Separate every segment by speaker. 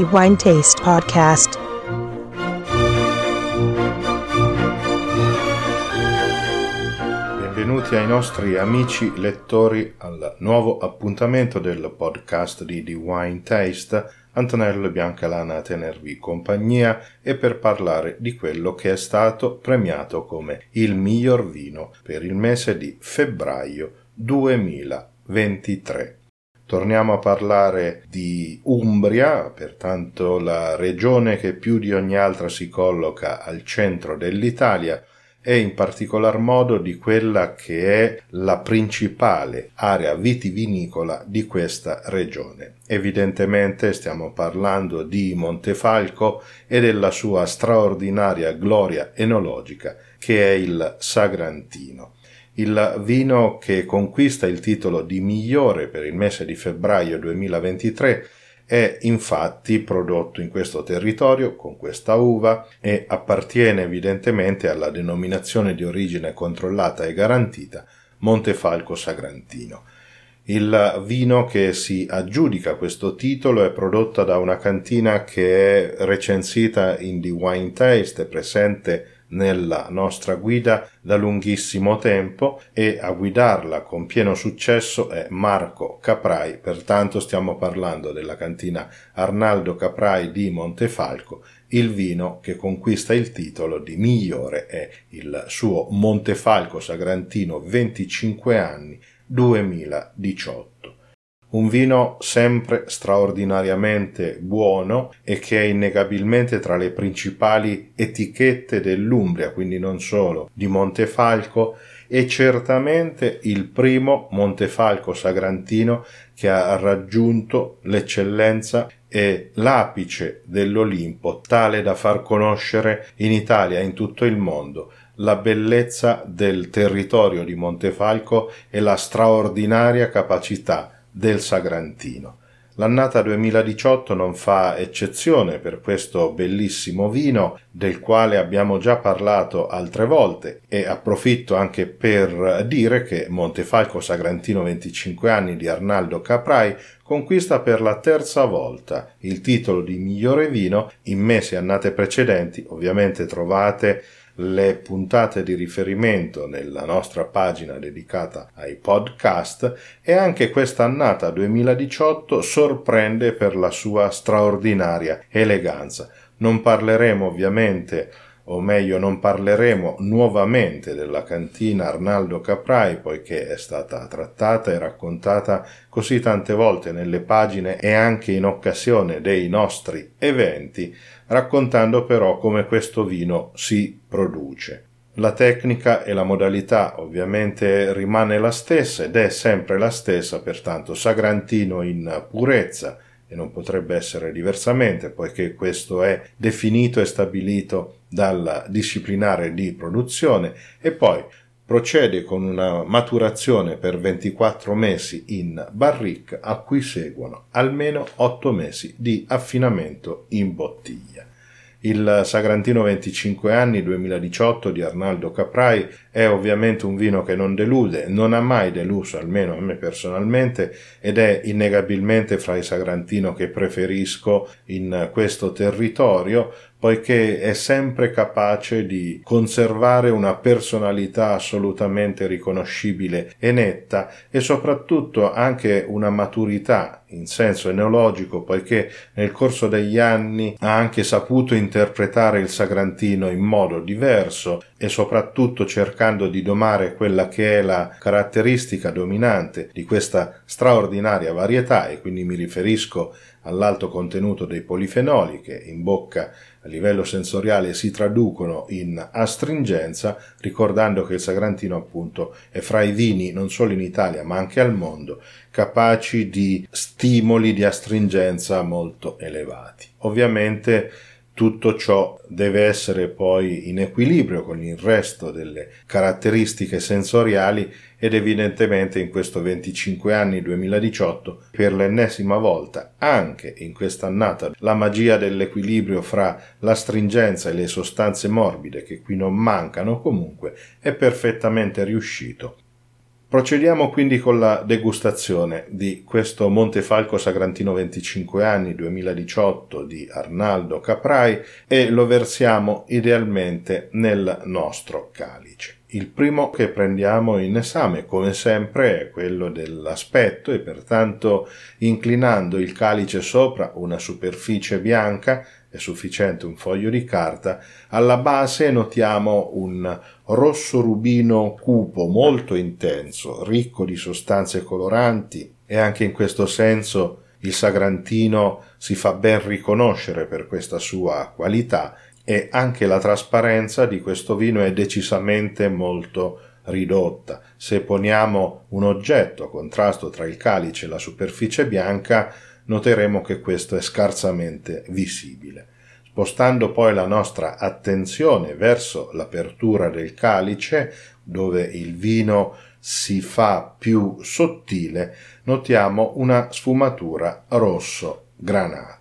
Speaker 1: the Wine Taste Podcast.
Speaker 2: Benvenuti ai nostri amici lettori al nuovo appuntamento del podcast di The Wine Taste. Antonello e Biancalana a tenervi compagnia e per parlare di quello che è stato premiato come il miglior vino per il mese di febbraio 2023. Torniamo a parlare di Umbria, pertanto la regione che più di ogni altra si colloca al centro dell'Italia e in particolar modo di quella che è la principale area vitivinicola di questa regione. Evidentemente stiamo parlando di Montefalco e della sua straordinaria gloria enologica che è il Sagrantino. Il vino che conquista il titolo di migliore per il mese di febbraio 2023 è infatti prodotto in questo territorio con questa uva e appartiene evidentemente alla denominazione di origine controllata e garantita Montefalco Sagrantino. Il vino che si aggiudica questo titolo è prodotto da una cantina che è recensita in The Wine Taste, presente nella nostra guida da lunghissimo tempo e a guidarla con pieno successo è Marco Caprai, pertanto stiamo parlando della cantina Arnaldo Caprai di Montefalco. Il vino che conquista il titolo di migliore è il suo Montefalco Sagrantino 25 anni 2018 un vino sempre straordinariamente buono e che è innegabilmente tra le principali etichette dell'Umbria, quindi non solo di Montefalco, e certamente il primo Montefalco Sagrantino che ha raggiunto l'eccellenza e l'apice dell'Olimpo, tale da far conoscere in Italia e in tutto il mondo la bellezza del territorio di Montefalco e la straordinaria capacità del Sagrantino. L'annata 2018 non fa eccezione per questo bellissimo vino del quale abbiamo già parlato altre volte e approfitto anche per dire che Montefalco Sagrantino 25 anni di Arnaldo Caprai conquista per la terza volta il titolo di migliore vino in mesi e annate precedenti, ovviamente trovate le puntate di riferimento nella nostra pagina dedicata ai podcast e anche questa annata 2018 sorprende per la sua straordinaria eleganza. Non parleremo ovviamente o meglio non parleremo nuovamente della cantina Arnaldo Caprai poiché è stata trattata e raccontata così tante volte nelle pagine e anche in occasione dei nostri eventi, raccontando però come questo vino si produce. La tecnica e la modalità ovviamente rimane la stessa ed è sempre la stessa, pertanto Sagrantino in purezza, e non potrebbe essere diversamente, poiché questo è definito e stabilito dal disciplinare di produzione e poi procede con una maturazione per 24 mesi in barrique a cui seguono almeno 8 mesi di affinamento in bottiglia. Il Sagrantino 25 anni 2018 di Arnaldo Caprai è ovviamente un vino che non delude, non ha mai deluso, almeno a me personalmente, ed è innegabilmente fra i Sagrantino che preferisco in questo territorio, poiché è sempre capace di conservare una personalità assolutamente riconoscibile e netta e soprattutto anche una maturità in senso enologico, poiché nel corso degli anni ha anche saputo interpretare il Sagrantino in modo diverso e soprattutto cercando di domare quella che è la caratteristica dominante di questa straordinaria varietà e quindi mi riferisco all'alto contenuto dei polifenoli che in bocca a livello sensoriale si traducono in astringenza, ricordando che il Sagrantino appunto è fra i vini non solo in Italia ma anche al mondo capaci di stimoli di astringenza molto elevati. Ovviamente tutto ciò deve essere poi in equilibrio con il resto delle caratteristiche sensoriali ed evidentemente in questo 25 anni 2018 per l'ennesima volta anche in questa annata la magia dell'equilibrio fra l'astringenza e le sostanze morbide che qui non mancano comunque è perfettamente riuscito Procediamo quindi con la degustazione di questo Montefalco Sagrantino 25 anni 2018 di Arnaldo Caprai e lo versiamo idealmente nel nostro calice. Il primo che prendiamo in esame, come sempre, è quello dell'aspetto e pertanto inclinando il calice sopra una superficie bianca è sufficiente un foglio di carta, alla base notiamo un rosso rubino cupo molto intenso, ricco di sostanze coloranti e anche in questo senso il sagrantino si fa ben riconoscere per questa sua qualità e anche la trasparenza di questo vino è decisamente molto ridotta. Se poniamo un oggetto a contrasto tra il calice e la superficie bianca, noteremo che questo è scarsamente visibile. Spostando poi la nostra attenzione verso l'apertura del calice, dove il vino si fa più sottile, notiamo una sfumatura rosso granato.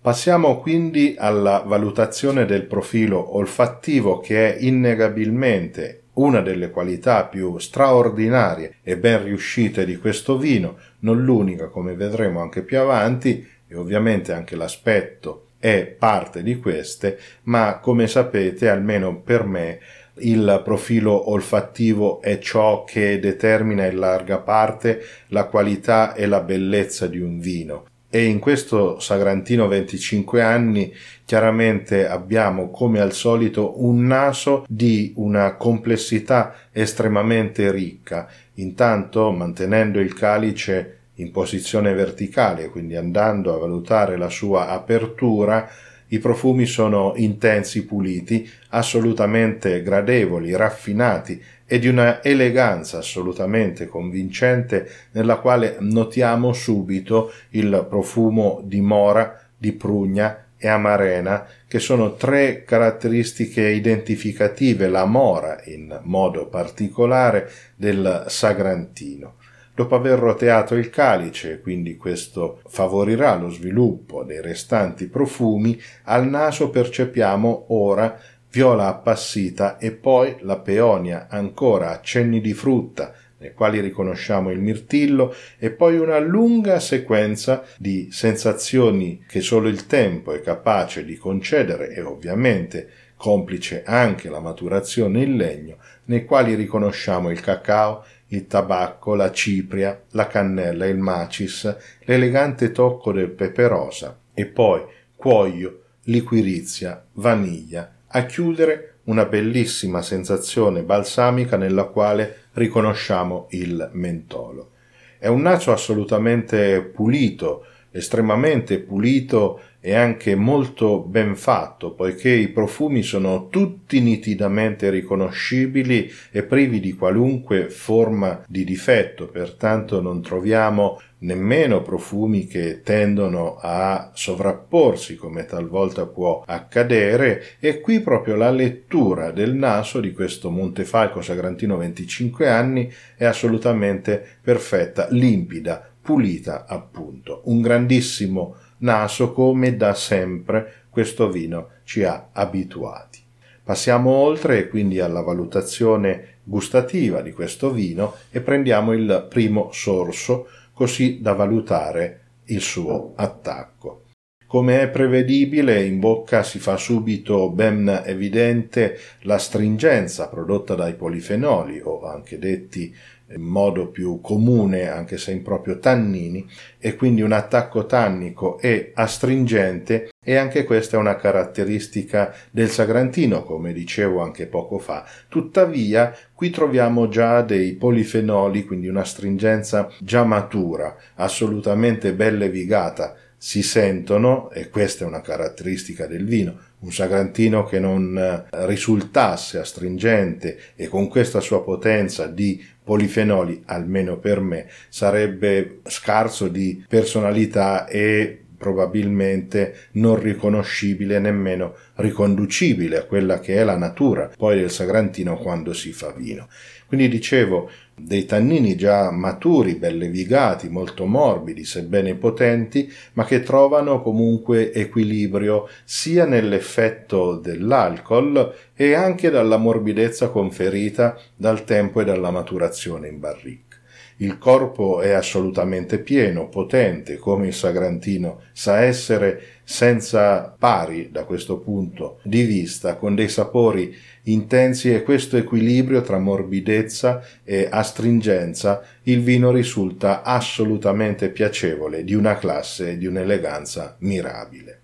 Speaker 2: Passiamo quindi alla valutazione del profilo olfattivo che è innegabilmente una delle qualità più straordinarie e ben riuscite di questo vino, non l'unica come vedremo anche più avanti, e ovviamente anche l'aspetto è parte di queste, ma come sapete, almeno per me, il profilo olfattivo è ciò che determina in larga parte la qualità e la bellezza di un vino e in questo Sagrantino 25 anni chiaramente abbiamo come al solito un naso di una complessità estremamente ricca, intanto mantenendo il calice in posizione verticale, quindi andando a valutare la sua apertura, i profumi sono intensi, puliti, assolutamente gradevoli, raffinati e di una eleganza assolutamente convincente nella quale notiamo subito il profumo di mora, di prugna e amarena, che sono tre caratteristiche identificative, la mora in modo particolare del sagrantino. Dopo aver roteato il calice, quindi questo favorirà lo sviluppo dei restanti profumi, al naso percepiamo ora viola appassita e poi la peonia ancora accenni di frutta nei quali riconosciamo il mirtillo e poi una lunga sequenza di sensazioni che solo il tempo è capace di concedere e ovviamente complice anche la maturazione in legno, nei quali riconosciamo il cacao, il tabacco, la cipria, la cannella, il macis, l'elegante tocco del pepe rosa e poi cuoio, liquirizia, vaniglia, a chiudere una bellissima sensazione balsamica nella quale riconosciamo il mentolo. È un naso assolutamente pulito, estremamente pulito e anche molto ben fatto, poiché i profumi sono tutti nitidamente riconoscibili e privi di qualunque forma di difetto, pertanto non troviamo nemmeno profumi che tendono a sovrapporsi come talvolta può accadere e qui proprio la lettura del naso di questo Montefalco Sagrantino 25 anni è assolutamente perfetta, limpida, pulita appunto. Un grandissimo naso come da sempre questo vino ci ha abituati. Passiamo oltre quindi alla valutazione gustativa di questo vino e prendiamo il primo sorso così da valutare il suo attacco. Come è prevedibile, in bocca si fa subito ben evidente la stringenza prodotta dai polifenoli, o anche detti in modo più comune, anche se in proprio tannini, e quindi un attacco tannico e astringente, e anche questa è una caratteristica del sagrantino, come dicevo anche poco fa. Tuttavia, qui troviamo già dei polifenoli, quindi una stringenza già matura, assolutamente bella e vigata, si sentono, e questa è una caratteristica del vino, un sagrantino che non eh, risultasse astringente e con questa sua potenza di polifenoli, almeno per me, sarebbe scarso di personalità e probabilmente non riconoscibile nemmeno riconducibile a quella che è la natura poi del sagrantino quando si fa vino. Quindi dicevo, dei tannini già maturi, bellevigati, molto morbidi, sebbene potenti, ma che trovano comunque equilibrio sia nell'effetto dell'alcol e anche dalla morbidezza conferita dal tempo e dalla maturazione in barrica. Il corpo è assolutamente pieno, potente, come il Sagrantino sa essere senza pari da questo punto di vista, con dei sapori intensi e questo equilibrio tra morbidezza e astringenza, il vino risulta assolutamente piacevole, di una classe e di un'eleganza mirabile.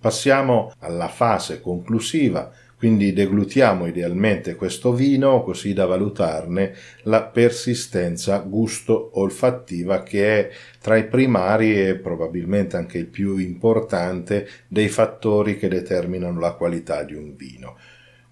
Speaker 2: Passiamo alla fase conclusiva, quindi deglutiamo idealmente questo vino così da valutarne la persistenza gusto-olfattiva che è tra i primari e probabilmente anche il più importante dei fattori che determinano la qualità di un vino.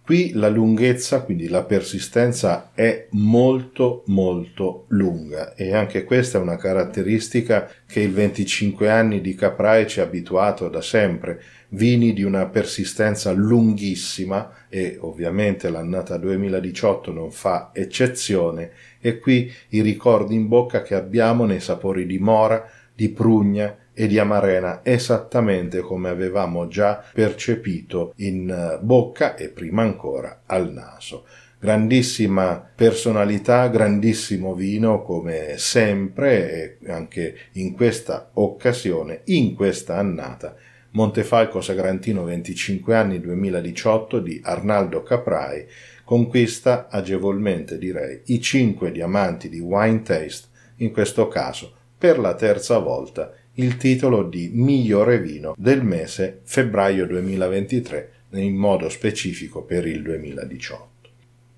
Speaker 2: Qui la lunghezza, quindi la persistenza, è molto molto lunga e anche questa è una caratteristica che il 25 anni di Caprae ci ha abituato da sempre. Vini di una persistenza lunghissima e ovviamente l'annata 2018 non fa eccezione e qui i ricordi in bocca che abbiamo nei sapori di mora, di prugna, e di Amarena esattamente come avevamo già percepito in eh, bocca e prima ancora al naso. Grandissima personalità, grandissimo vino come sempre e anche in questa occasione, in questa annata. Montefalco Sagrantino 25 anni 2018 di Arnaldo Caprai conquista agevolmente direi i 5 diamanti di Wine Taste, in questo caso per la terza volta il titolo di migliore vino del mese febbraio 2023, in modo specifico per il 2018.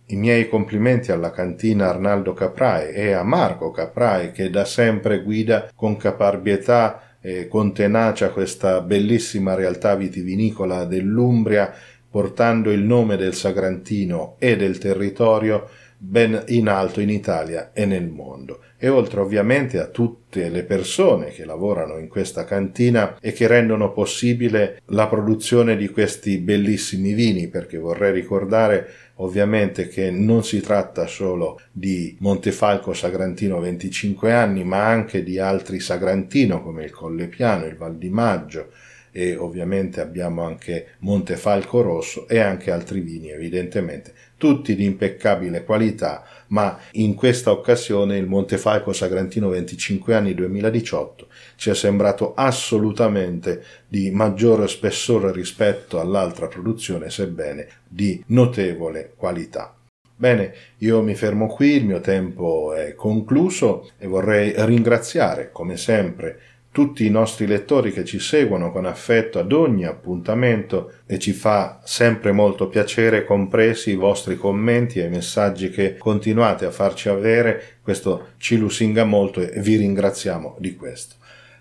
Speaker 2: I miei complimenti alla cantina Arnaldo Caprae e a Marco Caprae che da sempre guida con caparbietà e con tenacia questa bellissima realtà vitivinicola dell'Umbria portando il nome del Sagrantino e del territorio ben in alto in Italia e nel mondo. E oltre ovviamente a tutte le persone che lavorano in questa cantina e che rendono possibile la produzione di questi bellissimi vini perché vorrei ricordare ovviamente che non si tratta solo di Montefalco Sagrantino 25 anni ma anche di altri Sagrantino come il Collepiano, il Val di Maggio e ovviamente abbiamo anche Montefalco Rosso e anche altri vini evidentemente tutti di impeccabile qualità, ma in questa occasione il Montefalco Sagrantino 25 anni 2018 ci è sembrato assolutamente di maggiore spessore rispetto all'altra produzione, sebbene di notevole qualità. Bene, io mi fermo qui, il mio tempo è concluso e vorrei ringraziare, come sempre, tutti i nostri lettori che ci seguono con affetto ad ogni appuntamento e ci fa sempre molto piacere, compresi i vostri commenti e i messaggi che continuate a farci avere, questo ci lusinga molto e vi ringraziamo di questo.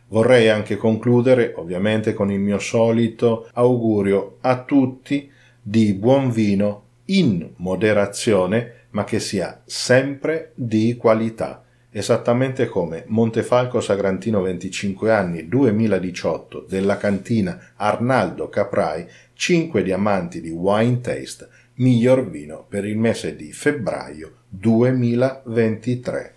Speaker 2: Vorrei anche concludere, ovviamente, con il mio solito augurio a tutti di buon vino in moderazione, ma che sia sempre di qualità esattamente come Montefalco Sagrantino 25 anni 2018 della cantina Arnaldo Caprai 5 diamanti di Wine Taste miglior vino per il mese di febbraio 2023.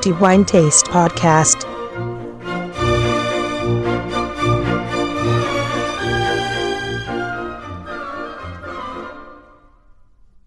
Speaker 1: The Wine Taste Podcast